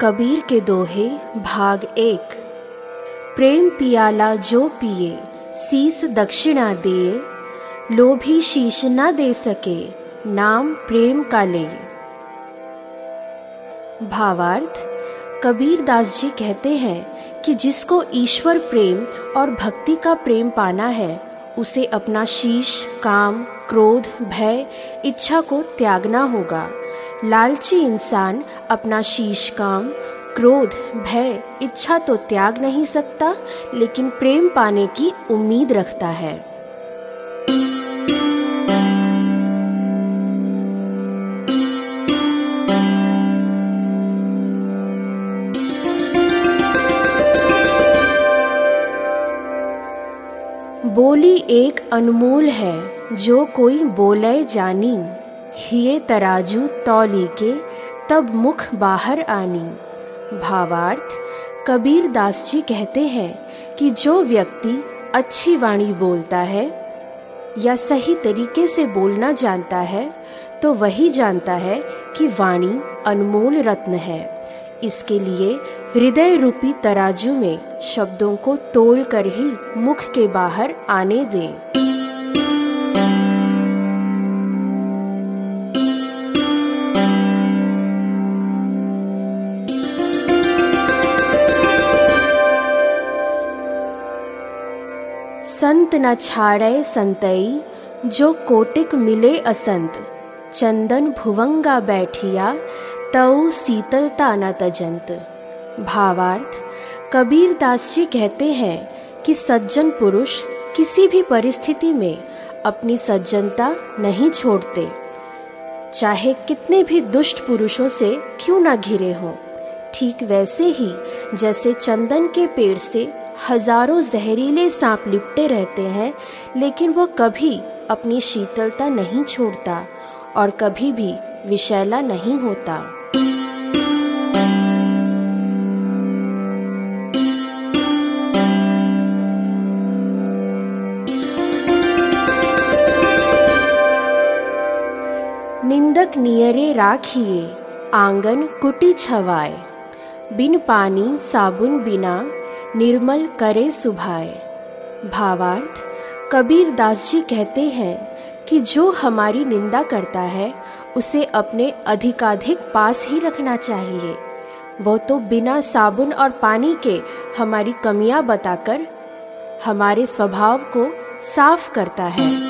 कबीर के दोहे, भाग एक। प्रेम पियाला जो पिए शीस दक्षिणा दिए। लोभी शीश न दे सके, नाम प्रेम का ले। भावार्थ, कबीर दास जी कहते हैं कि जिसको ईश्वर प्रेम और भक्ति का प्रेम पाना है, उसे अपना शीश, काम, क्रोध, भय, इच्छा को त्यागना होगा। लालची इंसान, अपना शीश काम, क्रोध, भय, इच्छा तो त्याग नहीं सकता, लेकिन प्रेम पाने की उम्मीद रखता है। बोली एक अनमोल है, जो कोई बोले जानी। हिये तराजू तौली के, तब मुख बाहर आनी। भावार्थ, कबीर दास जी कहते हैं कि जो व्यक्ति अच्छी वाणी बोलता है या सही तरीके से बोलना जानता है तो वही जानता है कि वाणी अनमोल रत्न है। इसके लिए हृदय रूपी तराजू में शब्दों को तोल कर ही मुख के बाहर आने दें। संत न छाड़े संतई, जो कोटिक मिले असंत। चंदन भुवंगा बैठिया, तऊ शीतलता न तजंत। भावार्थ, कबीर दास जी कहते हैं कि सज्जन पुरुष किसी भी परिस्थिति में अपनी सज्जनता नहीं छोड़ते। चाहे कितने भी दुष्ट पुरुषों से क्यों ना घिरे हों, ठीक वैसे ही जैसे चंदन के पेड़ से हज़ारों जहरीले सांप लिपटे रहते हैं, लेकिन वह कभी अपनी शीतलता नहीं छोड़ता और कभी भी विषैला नहीं होता। निंदक नियरे राखिए, आँगन कुटी छवाए। बिन पानी साबुन बिना निर्मल करे सुभाए। भावार्थ, कबीर दास जी कहते हैं कि जो हमारी निंदा करता है, उसे अपने अधिकाधिक पास ही रखना चाहिए। वो तो बिना साबुन और पानी के हमारी कमियाँ बताकर हमारे स्वभाव को साफ़ करता है।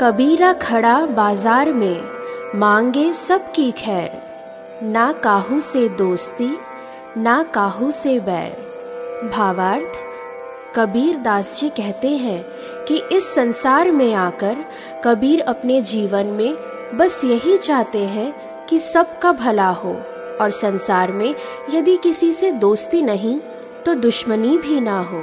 कबीरा खड़ा बाज़ार में, मांगे सबकी खैर। ना काहू से दोस्ती, ना काहू से बैर। भावार्थ, कबीर दास जी कहते हैं कि इस संसार में आकर कबीर अपने जीवन में बस यही चाहते हैं कि सबका भला हो, और संसार में यदि किसी से दोस्ती नहीं तो दुश्मनी भी ना हो।